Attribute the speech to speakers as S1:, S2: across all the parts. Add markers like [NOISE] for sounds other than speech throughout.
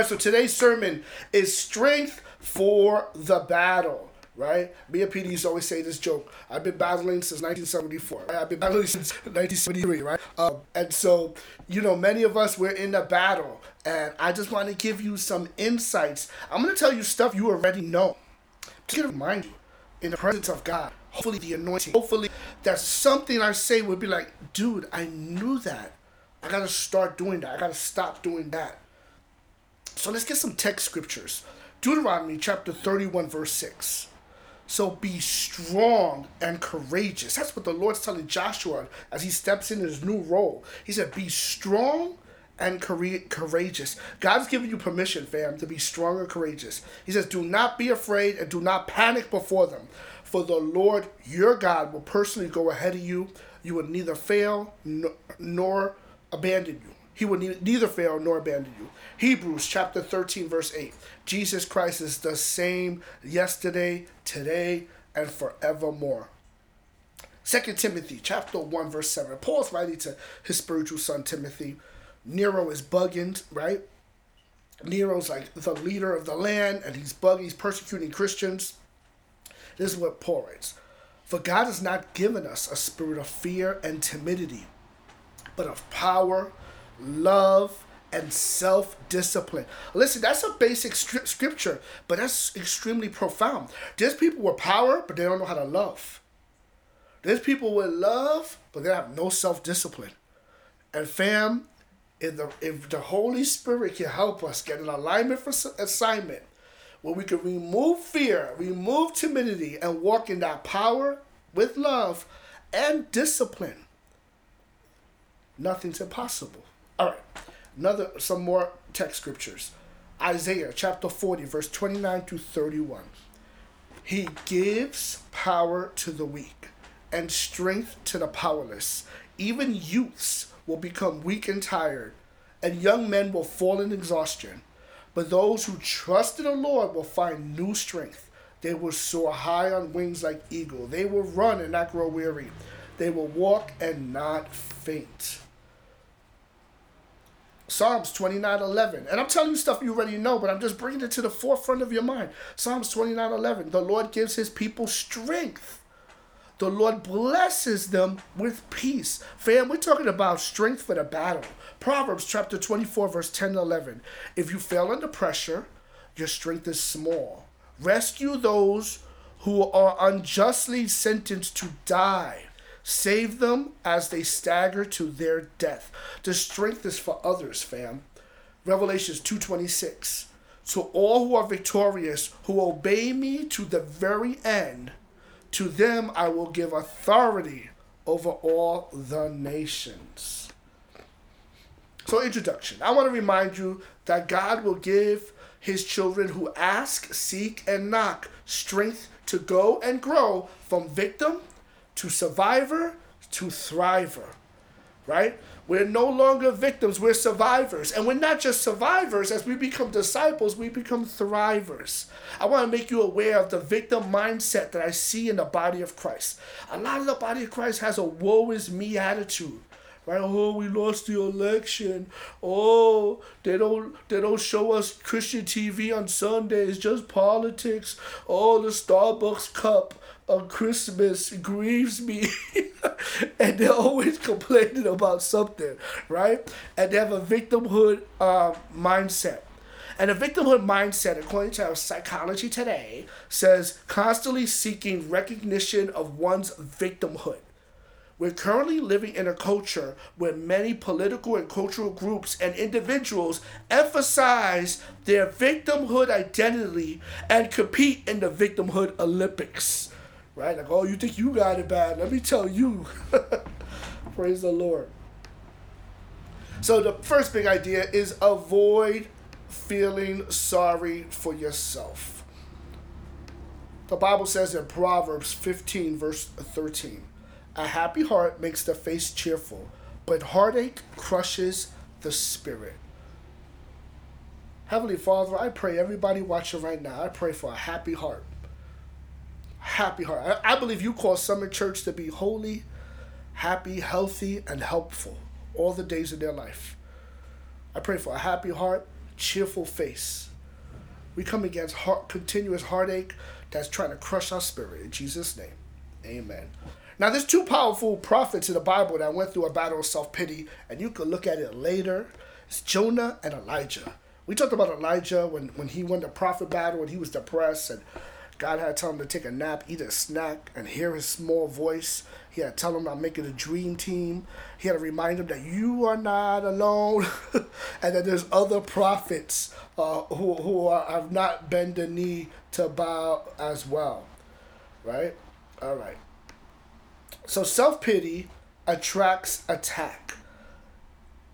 S1: Right, so today's sermon is strength for the battle. Right? Me and PD used to always say this joke. I've been battling since 1974. Right? I've been battling [LAUGHS] since 1973, right? Um, and so, you know, many of us, we're in a battle. And I just want to give you some insights. I'm going to tell you stuff you already know. Just to remind you, in the presence of God, hopefully the anointing, hopefully that something I say would be like, dude, I knew that. I got to start doing that. I got to stop doing that. So let's get some text scriptures. Deuteronomy chapter 31, verse 6. So be strong and courageous. That's what the Lord's telling Joshua as he steps in his new role. He said, Be strong and courageous. God's giving you permission, fam, to be strong and courageous. He says, Do not be afraid and do not panic before them, for the Lord your God will personally go ahead of you. You will neither fail nor abandon you. He will neither fail nor abandon you. Hebrews chapter 13, verse 8. Jesus Christ is the same yesterday, today, and forevermore. Second Timothy chapter 1, verse 7. Paul's writing to his spiritual son Timothy. Nero is bugging, right? Nero's like the leader of the land, and he's bugging, he's persecuting Christians. This is what Paul writes. For God has not given us a spirit of fear and timidity, but of power, love, and self discipline. Listen, that's a basic scripture, but that's extremely profound. There's people with power, but they don't know how to love. There's people with love, but they have no self discipline. And fam, if the, if the Holy Spirit can help us get an alignment for assignment, where we can remove fear, remove timidity, and walk in that power with love and discipline, nothing's impossible. All right, another some more text scriptures. Isaiah chapter 40, verse 29 to 31. He gives power to the weak and strength to the powerless. Even youths will become weak and tired, and young men will fall in exhaustion. But those who trust in the Lord will find new strength. They will soar high on wings like eagle. They will run and not grow weary. They will walk and not faint. Psalms 29 11. And I'm telling you stuff you already know, but I'm just bringing it to the forefront of your mind. Psalms 29 11. The Lord gives his people strength. The Lord blesses them with peace. Fam, we're talking about strength for the battle. Proverbs chapter 24, verse 10 11. If you fail under pressure, your strength is small. Rescue those who are unjustly sentenced to die. Save them as they stagger to their death. The strength is for others, fam. Revelations 2:26. To all who are victorious, who obey me to the very end, to them I will give authority over all the nations. So, introduction. I want to remind you that God will give his children who ask, seek, and knock strength to go and grow from victim to survivor to thriver, right? We're no longer victims, we're survivors. And we're not just survivors, as we become disciples, we become thrivers. I want to make you aware of the victim mindset that I see in the body of Christ. A lot of the body of Christ has a woe is me attitude. Right? Oh, we lost the election. Oh, they don't they don't show us Christian TV on Sundays, just politics. Oh, the Starbucks cup on Christmas grieves me. [LAUGHS] and they're always complaining about something, right? And they have a victimhood uh, mindset. And a victimhood mindset, according to our psychology today, says constantly seeking recognition of one's victimhood. We're currently living in a culture where many political and cultural groups and individuals emphasize their victimhood identity and compete in the victimhood Olympics right? Like, oh, you think you got it bad? Let me tell you. [LAUGHS] Praise the Lord. So, the first big idea is avoid feeling sorry for yourself. The Bible says in Proverbs 15, verse 13, a happy heart makes the face cheerful, but heartache crushes the spirit. Heavenly Father, I pray everybody watching right now, I pray for a happy heart happy heart. I, I believe you call Summit Church to be holy, happy, healthy, and helpful all the days of their life. I pray for a happy heart, cheerful face. We come against heart, continuous heartache that's trying to crush our spirit. In Jesus' name, amen. Now, there's two powerful prophets in the Bible that went through a battle of self pity, and you can look at it later. It's Jonah and Elijah. We talked about Elijah when, when he won the prophet battle and he was depressed, and God had to tell him to take a nap, eat a snack, and hear his small voice. He had to tell him about making a dream team. He had to remind him that you are not alone, [LAUGHS] and that there's other prophets uh, who, who are, have not bent the knee to bow as well. Right? All right. So self pity attracts attack.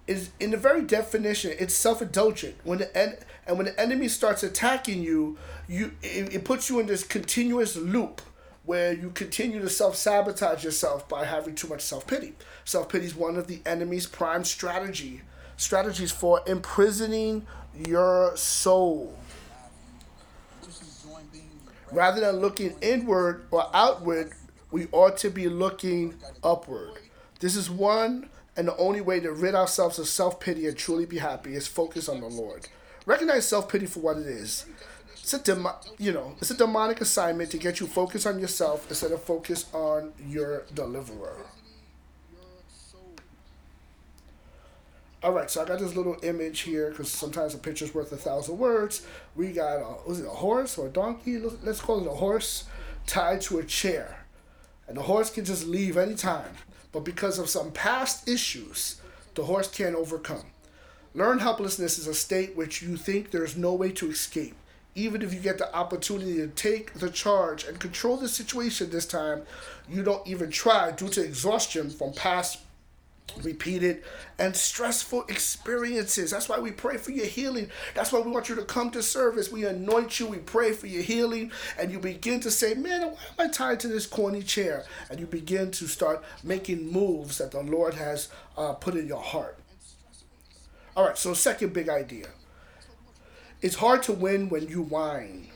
S1: Is in the very definition, it's self indulgent. When the en- and when the enemy starts attacking you, you it, it puts you in this continuous loop where you continue to self sabotage yourself by having too much self pity. Self pity is one of the enemy's prime strategy strategies for imprisoning your soul. Rather than looking inward or outward, we ought to be looking upward. This is one and the only way to rid ourselves of self pity and truly be happy is focus on the Lord. Recognize self pity for what it is. It's a dem- you know it's a demonic assignment to get you focused on yourself instead of focus on your deliverer. All right, so I got this little image here because sometimes a picture's worth a thousand words. We got a, was it a horse or a donkey? Let's call it a horse tied to a chair. And the horse can just leave anytime. But because of some past issues, the horse can't overcome. Learned helplessness is a state which you think there's no way to escape. Even if you get the opportunity to take the charge and control the situation this time, you don't even try due to exhaustion from past repeated and stressful experiences. That's why we pray for your healing. That's why we want you to come to service. We anoint you, we pray for your healing, and you begin to say, Man, why am I tied to this corny chair? And you begin to start making moves that the Lord has uh, put in your heart. All right, so second big idea. It's hard to win when you whine.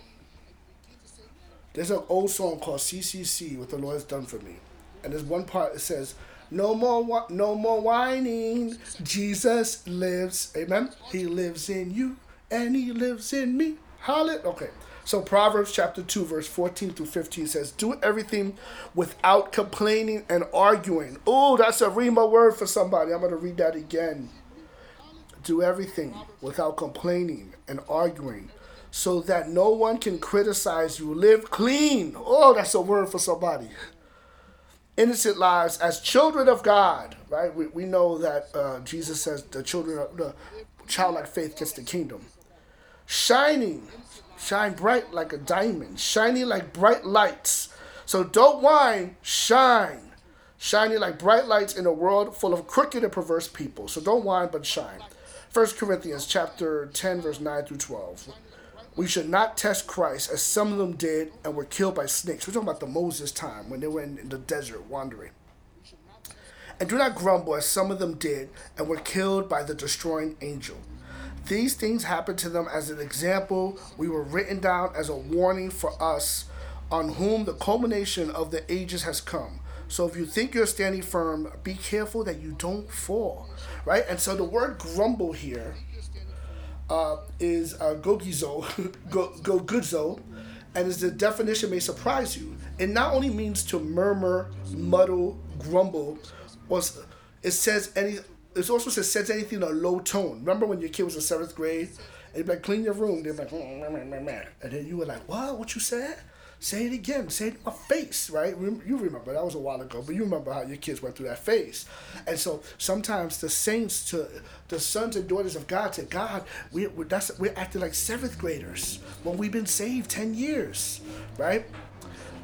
S1: There's an old song called CCC, What the Lord Has Done For Me. And there's one part that says, no more, no more whining. Jesus lives. Amen. He lives in you, and He lives in me. Hallelujah. Okay. So Proverbs chapter 2, verse 14 through 15 says, Do everything without complaining and arguing. Oh, that's a Rhema word for somebody. I'm going to read that again. Do everything without complaining and arguing so that no one can criticize you. Live clean. Oh, that's a word for somebody innocent lives as children of God, right? We, we know that uh, Jesus says the children of the childlike faith gets the kingdom. Shining, shine bright like a diamond, shining like bright lights. So don't whine, shine. Shining like bright lights in a world full of crooked and perverse people. So don't whine, but shine. 1 Corinthians chapter 10, verse 9 through 12. We should not test Christ as some of them did and were killed by snakes. We're talking about the Moses time when they were in the desert wandering. And do not grumble as some of them did and were killed by the destroying angel. These things happened to them as an example. We were written down as a warning for us on whom the culmination of the ages has come. So if you think you're standing firm, be careful that you don't fall. Right? And so the word grumble here uh, is uh, gogizo, [LAUGHS] go, gogudzo, and as the definition may surprise you, it not only means to murmur, muddle, grumble, was it says any. It also says says anything in a low tone. Remember when your kid was in seventh grade, and you'd be like, clean your room. They're like, mm, mm, mm, and then you were like, what? What you said? Say it again. Say it in my face, right? You remember that was a while ago, but you remember how your kids went through that phase. And so sometimes the saints to the sons and daughters of God to God, we we're, that's we're acting like seventh graders when we've been saved ten years, right?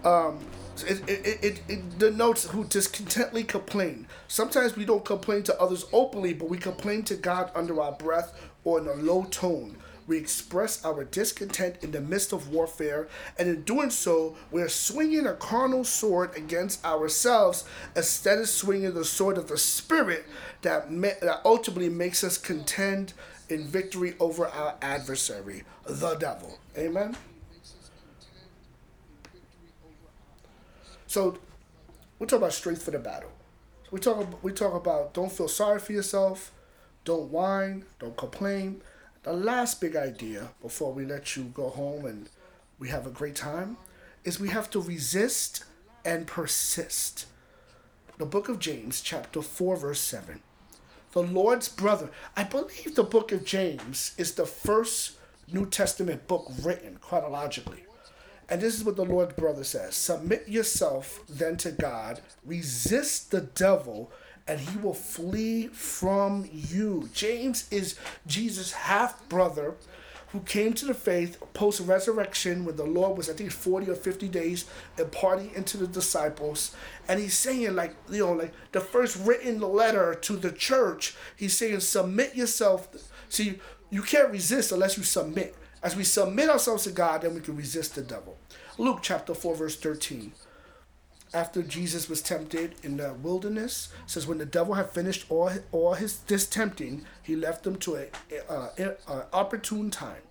S1: Um, it, it, it, it denotes who discontently complain. Sometimes we don't complain to others openly, but we complain to God under our breath or in a low tone we express our discontent in the midst of warfare, and in doing so, we are swinging a carnal sword against ourselves instead of swinging the sword of the Spirit that, that ultimately makes us contend in victory over our adversary, the devil. Amen? So, we talk about strength for the battle. we talk, we talk about don't feel sorry for yourself, don't whine, don't complain The last big idea before we let you go home and we have a great time is we have to resist and persist. The book of James, chapter 4, verse 7. The Lord's brother. I believe the book of James is the first New Testament book written chronologically. And this is what the Lord's brother says Submit yourself then to God, resist the devil, and he will flee from you. James is Jesus' half brother who came to the faith post resurrection when the Lord was, I think, 40 or 50 days imparting into the disciples. And he's saying, like, you know, like the first written letter to the church, he's saying, submit yourself. See, you can't resist unless you submit. As we submit ourselves to God, then we can resist the devil. Luke chapter 4, verse 13 after Jesus was tempted in the wilderness says when the devil had finished all all his this tempting, he left them to a, a, a opportune time.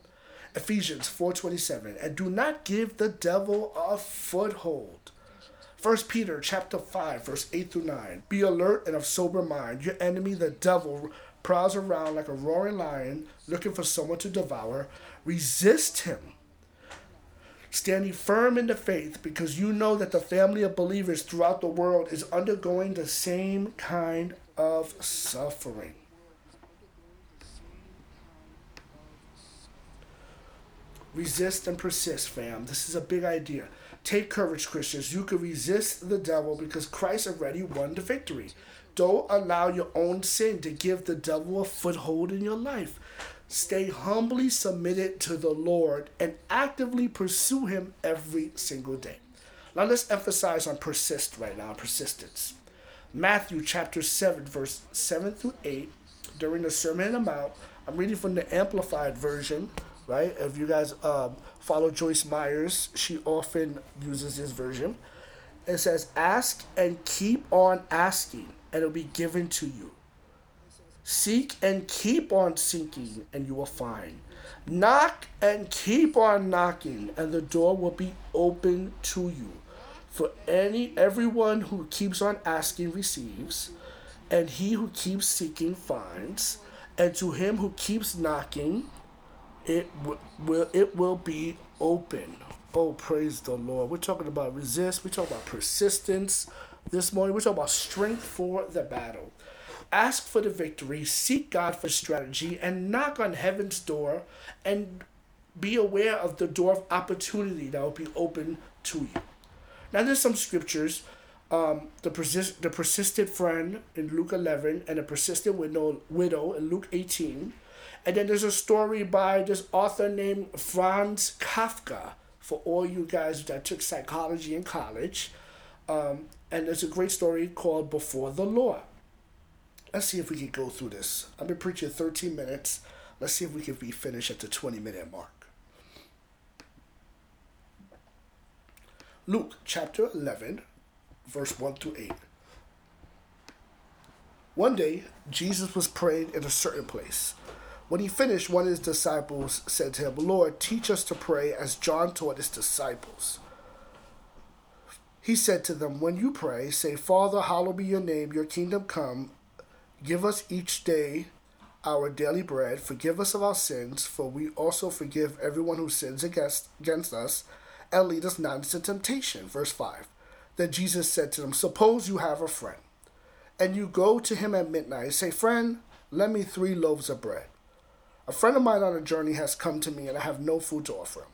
S1: Ephesians 4:27 and do not give the devil a foothold. 1 Peter chapter 5 verse 8 through 9. Be alert and of sober mind. Your enemy the devil prowls around like a roaring lion looking for someone to devour. Resist him standing firm in the faith because you know that the family of believers throughout the world is undergoing the same kind of suffering. Resist and persist, fam. This is a big idea. Take courage, Christians. You can resist the devil because Christ already won the victory. Don't allow your own sin to give the devil a foothold in your life. Stay humbly submitted to the Lord and actively pursue Him every single day. Now let's emphasize on persist right now, persistence. Matthew chapter 7, verse 7 through 8, during the Sermon on the Mount, I'm reading from the Amplified Version, right? If you guys um, follow Joyce Myers, she often uses this version. It says, Ask and keep on asking, and it'll be given to you. Seek and keep on seeking, and you will find. Knock and keep on knocking, and the door will be open to you. For any everyone who keeps on asking receives, and he who keeps seeking finds, and to him who keeps knocking, it w- will it will be open. Oh, praise the Lord. We're talking about resist. We're talking about persistence this morning. We're talking about strength for the battle ask for the victory, seek God for strategy, and knock on heaven's door and be aware of the door of opportunity that will be open to you. Now, there's some scriptures. Um, the, persist, the persistent friend in Luke 11 and the persistent widow, widow in Luke 18. And then there's a story by this author named Franz Kafka for all you guys that took psychology in college. Um, and there's a great story called Before the Law. Let's see if we can go through this. I've been preaching 13 minutes. Let's see if we can be finished at the 20 minute mark. Luke chapter 11, verse 1 through 8. One day, Jesus was praying in a certain place. When he finished, one of his disciples said to him, Lord, teach us to pray as John taught his disciples. He said to them, When you pray, say, Father, hallowed be your name, your kingdom come, Give us each day our daily bread. Forgive us of our sins, for we also forgive everyone who sins against, against us, and lead us not into temptation. Verse 5. Then Jesus said to them, Suppose you have a friend, and you go to him at midnight, and say, Friend, lend me three loaves of bread. A friend of mine on a journey has come to me, and I have no food to offer him.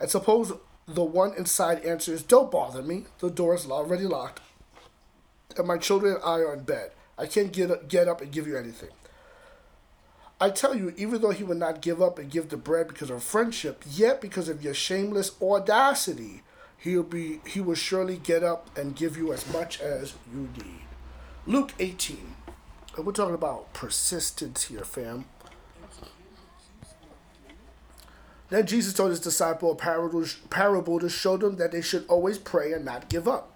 S1: And suppose the one inside answers, Don't bother me, the door is already locked, and my children and I are in bed. I can't get, get up and give you anything. I tell you, even though he would not give up and give the bread because of friendship, yet because of your shameless audacity, he'll be he will surely get up and give you as much as you need. Luke 18. And we're talking about persistence here, fam. Then Jesus told his disciple a parable, parable to show them that they should always pray and not give up.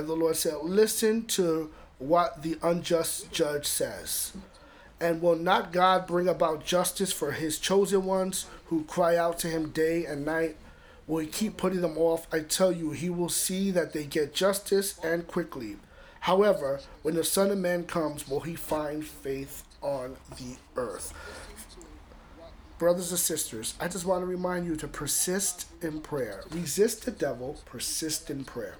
S1: And the Lord said, Listen to what the unjust judge says. And will not God bring about justice for his chosen ones who cry out to him day and night? Will he keep putting them off? I tell you, he will see that they get justice and quickly. However, when the Son of Man comes, will he find faith on the earth? Brothers and sisters, I just want to remind you to persist in prayer. Resist the devil, persist in prayer.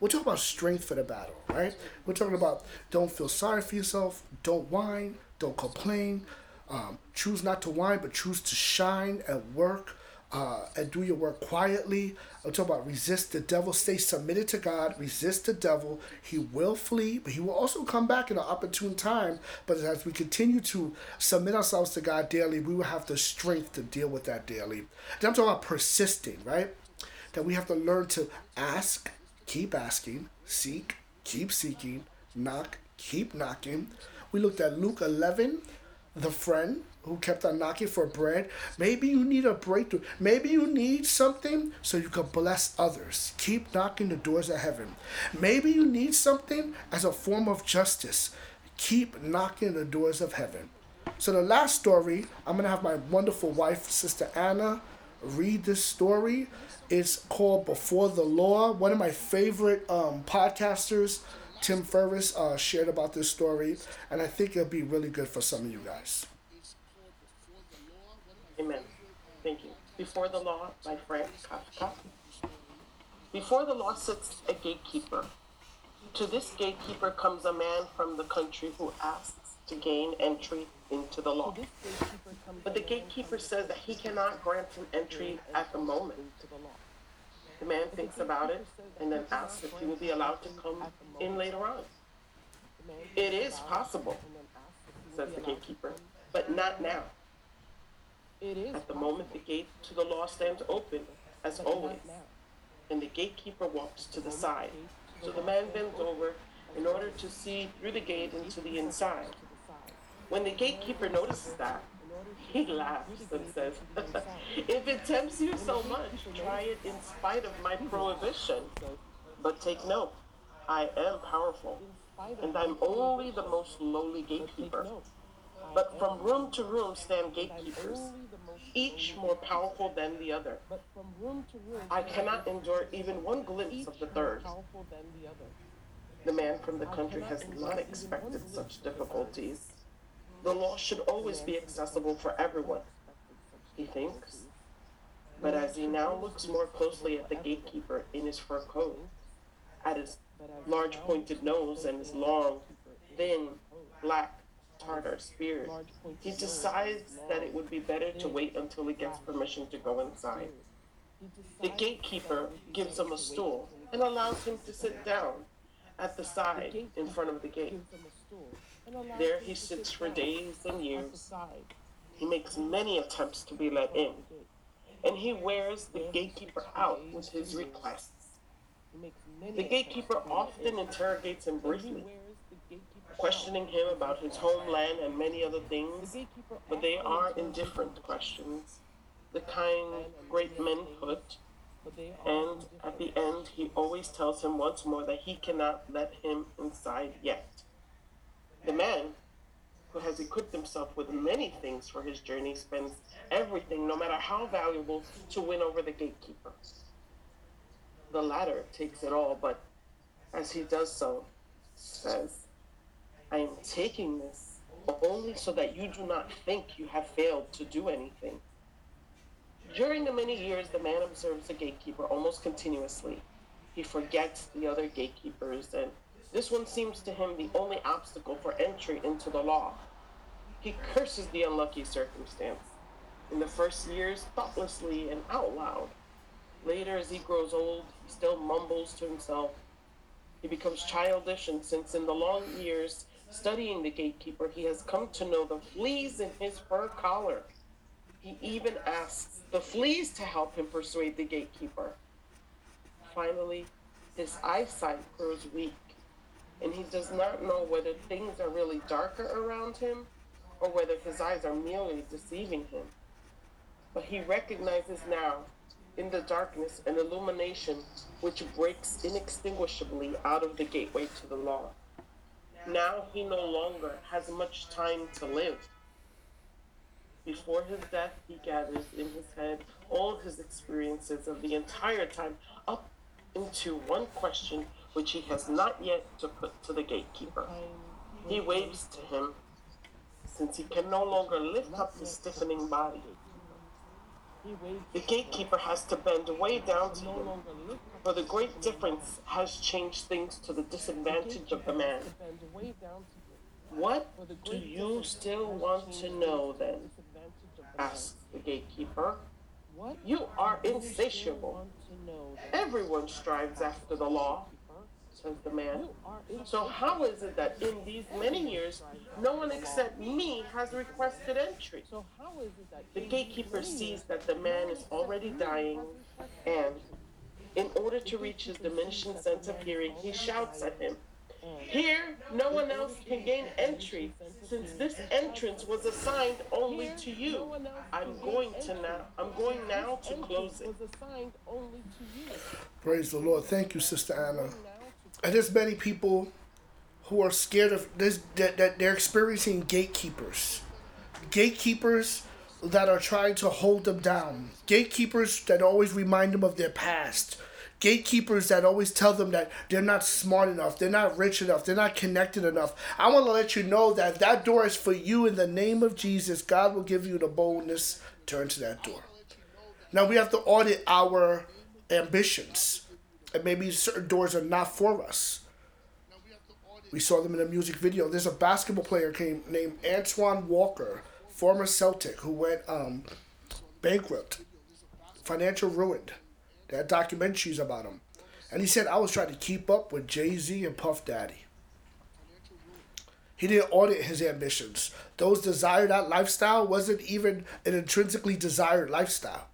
S1: We're talking about strength for the battle, right? We're talking about don't feel sorry for yourself, don't whine, don't complain, um, choose not to whine, but choose to shine and work uh, and do your work quietly. I'm talking about resist the devil, stay submitted to God, resist the devil. He will flee, but he will also come back in an opportune time. But as we continue to submit ourselves to God daily, we will have the strength to deal with that daily. Then I'm talking about persisting, right? That we have to learn to ask, keep asking, seek, keep seeking, knock, keep knocking. We looked at Luke 11, the friend who kept on knocking for bread. Maybe you need a breakthrough. Maybe you need something so you can bless others. Keep knocking the doors of heaven. Maybe you need something as a form of justice. Keep knocking the doors of heaven. So, the last story, I'm going to have my wonderful wife, Sister Anna, read this story. It's called Before the Law. One of my favorite um, podcasters, Tim Ferriss, uh, shared about this story, and I think it'll be really good for some of you guys.
S2: Amen. Thank you. Before the law by Frank Kafka. Before the law sits a gatekeeper. To this gatekeeper comes a man from the country who asks to gain entry into the law. But the gatekeeper says that he cannot grant him entry at the moment. The man thinks about it and then asks if he will be allowed to come in later on. It is possible, says the gatekeeper, but not now. At the moment, the gate to the law stands open, as always, and the gatekeeper walks to the side. So the man bends over in order to see through the gate into the inside. When the gatekeeper notices that, he laughs and says, [LAUGHS] If it tempts you so much, try it in spite of my prohibition. But take note, I am powerful, and I'm only the most lowly gatekeeper. But from room to room stand gatekeepers, each more powerful than the other. I cannot endure even one glimpse of the third. The man from the country has not expected such difficulties. The law should always be accessible for everyone, he thinks. But as he now looks more closely at the gatekeeper in his fur coat, at his large pointed nose and his long, thin, black Tartar spirit, he decides that it would be better to wait until he gets permission to go inside. The gatekeeper gives him a stool and allows him to sit down at the side in front of the gate. There he sits for days and years. He makes many attempts to be let in, and he wears the gatekeeper out with his requests. The gatekeeper often interrogates him briefly questioning him about his homeland and many other things, but they are indifferent questions, the kind great men put. And at the end, he always tells him once more that he cannot let him inside yet. The man, who has equipped himself with many things for his journey, spends everything, no matter how valuable, to win over the gatekeeper. The latter takes it all, but as he does so, says, I am taking this only so that you do not think you have failed to do anything. During the many years the man observes the gatekeeper almost continuously. He forgets the other gatekeepers, and this one seems to him the only obstacle for entry into the law. He curses the unlucky circumstance. In the first years, thoughtlessly and out loud. Later, as he grows old, he still mumbles to himself. He becomes childish, and since in the long years Studying the gatekeeper, he has come to know the fleas in his fur collar. He even asks the fleas to help him persuade the gatekeeper. Finally, his eyesight grows weak, and he does not know whether things are really darker around him or whether his eyes are merely deceiving him. But he recognizes now in the darkness an illumination which breaks inextinguishably out of the gateway to the law. Now he no longer has much time to live. Before his death, he gathers in his head all his experiences of the entire time up into one question which he has not yet to put to the gatekeeper. He waves to him, since he can no longer lift up his stiffening body. The gatekeeper has to bend way down to him, for the great difference has changed things to the disadvantage of the man. What do you still want to know then? asks the gatekeeper. You are insatiable. Everyone strives after the law, says the man. So how is it that in these many years no one except me has requested entry? The gatekeeper sees that the man is already dying and in order to reach his diminishing sense of hearing, he shouts at him, here, no one else can gain entry, since this entrance was assigned only to you. I'm going to now. I'm going now to close it.
S1: Praise the Lord. Thank you, Sister Anna. And there's many people who are scared of this that, that they're experiencing gatekeepers. Gatekeepers that are trying to hold them down. Gatekeepers that always remind them of their past gatekeepers that always tell them that they're not smart enough, they're not rich enough, they're not connected enough. I want to let you know that that door is for you in the name of Jesus. God will give you the boldness to enter that door. Now we have to audit our ambitions, and maybe certain doors are not for us. We saw them in a music video. There's a basketball player came, named Antoine Walker, former Celtic, who went um, bankrupt, financial ruined they had documentaries about him. And he said, I was trying to keep up with Jay Z and Puff Daddy. He didn't audit his ambitions. Those desired that lifestyle wasn't even an intrinsically desired lifestyle.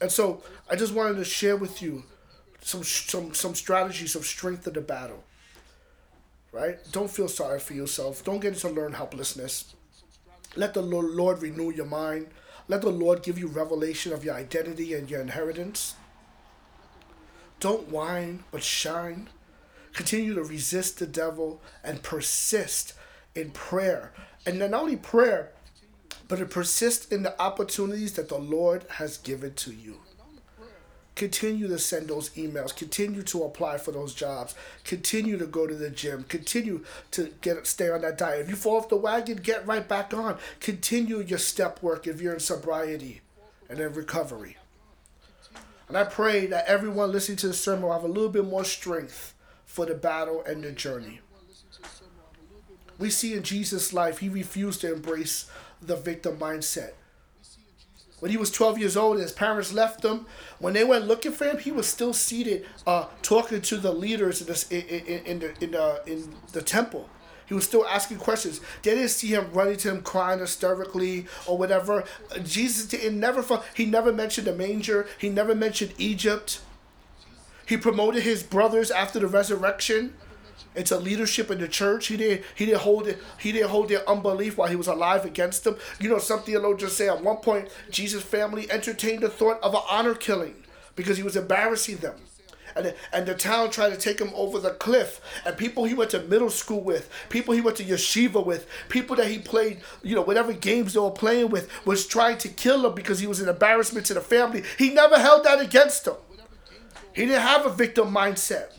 S1: And so I just wanted to share with you some some some strategies of strength of the battle. Right? Don't feel sorry for yourself. Don't get into learn helplessness. Let the Lord renew your mind. Let the Lord give you revelation of your identity and your inheritance. Don't whine, but shine. Continue to resist the devil and persist in prayer. And not only prayer, but to persist in the opportunities that the Lord has given to you. Continue to send those emails. Continue to apply for those jobs. Continue to go to the gym. Continue to get stay on that diet. If you fall off the wagon, get right back on. Continue your step work if you're in sobriety and in recovery. And I pray that everyone listening to the sermon will have a little bit more strength for the battle and the journey. We see in Jesus' life, he refused to embrace the victim mindset. When he was 12 years old, and his parents left him. When they went looking for him, he was still seated, uh, talking to the leaders in, the in, in, in, the, in, the, in the temple. He was still asking questions. They didn't see him running to him crying hysterically or whatever. Jesus didn't never he never mentioned the manger. He never mentioned Egypt. He promoted his brothers after the resurrection into leadership in the church. He didn't he didn't hold it he didn't hold their unbelief while he was alive against them. You know, some theologians say at one point Jesus' family entertained the thought of an honor killing because he was embarrassing them. And and the town tried to take him over the cliff. And people he went to middle school with, people he went to yeshiva with, people that he played, you know, whatever games they were playing with, was trying to kill him because he was an embarrassment to the family. He never held that against them. He didn't have a victim mindset.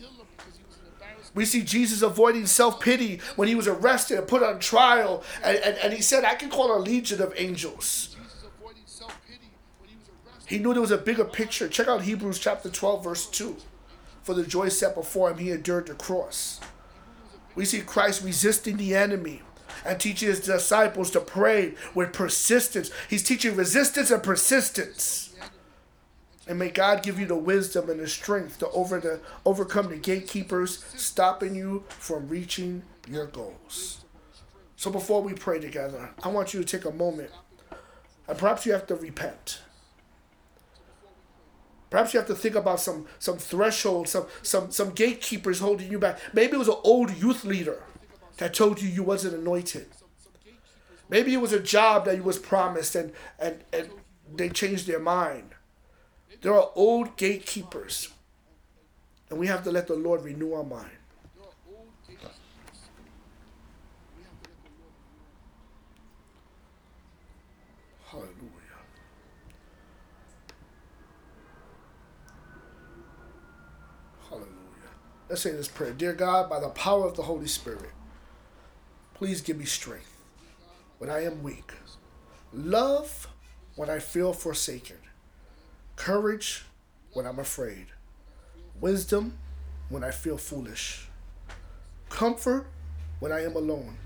S1: We see Jesus avoiding self pity when he was arrested and put on trial. And, and, and he said, I can call a legion of angels. He knew there was a bigger picture. Check out Hebrews chapter 12, verse 2. For the joy set before him, he endured the cross. We see Christ resisting the enemy and teaching his disciples to pray with persistence. He's teaching resistance and persistence. And may God give you the wisdom and the strength to over the, overcome the gatekeepers stopping you from reaching your goals. So before we pray together, I want you to take a moment. And perhaps you have to repent. Perhaps you have to think about some some threshold, some some some gatekeepers holding you back. Maybe it was an old youth leader that told you you wasn't anointed. Maybe it was a job that you was promised and, and, and they changed their mind. There are old gatekeepers. And we have to let the Lord renew our mind. Hallelujah. Hallelujah. Let's say this prayer. Dear God, by the power of the Holy Spirit, please give me strength when I am weak, love when I feel forsaken, courage when I'm afraid, wisdom when I feel foolish, comfort when I am alone,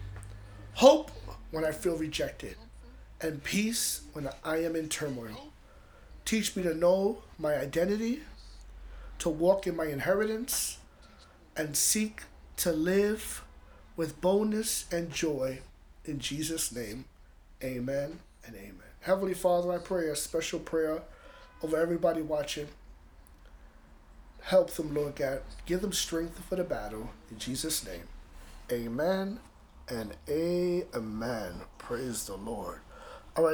S1: hope when I feel rejected, and peace when I am in turmoil. Teach me to know my identity, to walk in my inheritance, and seek to live with boldness and joy. In Jesus' name, amen and amen. Heavenly Father, I pray a special prayer over everybody watching. Help them, Lord God. Give them strength for the battle. In Jesus' name, amen and amen. Praise the Lord.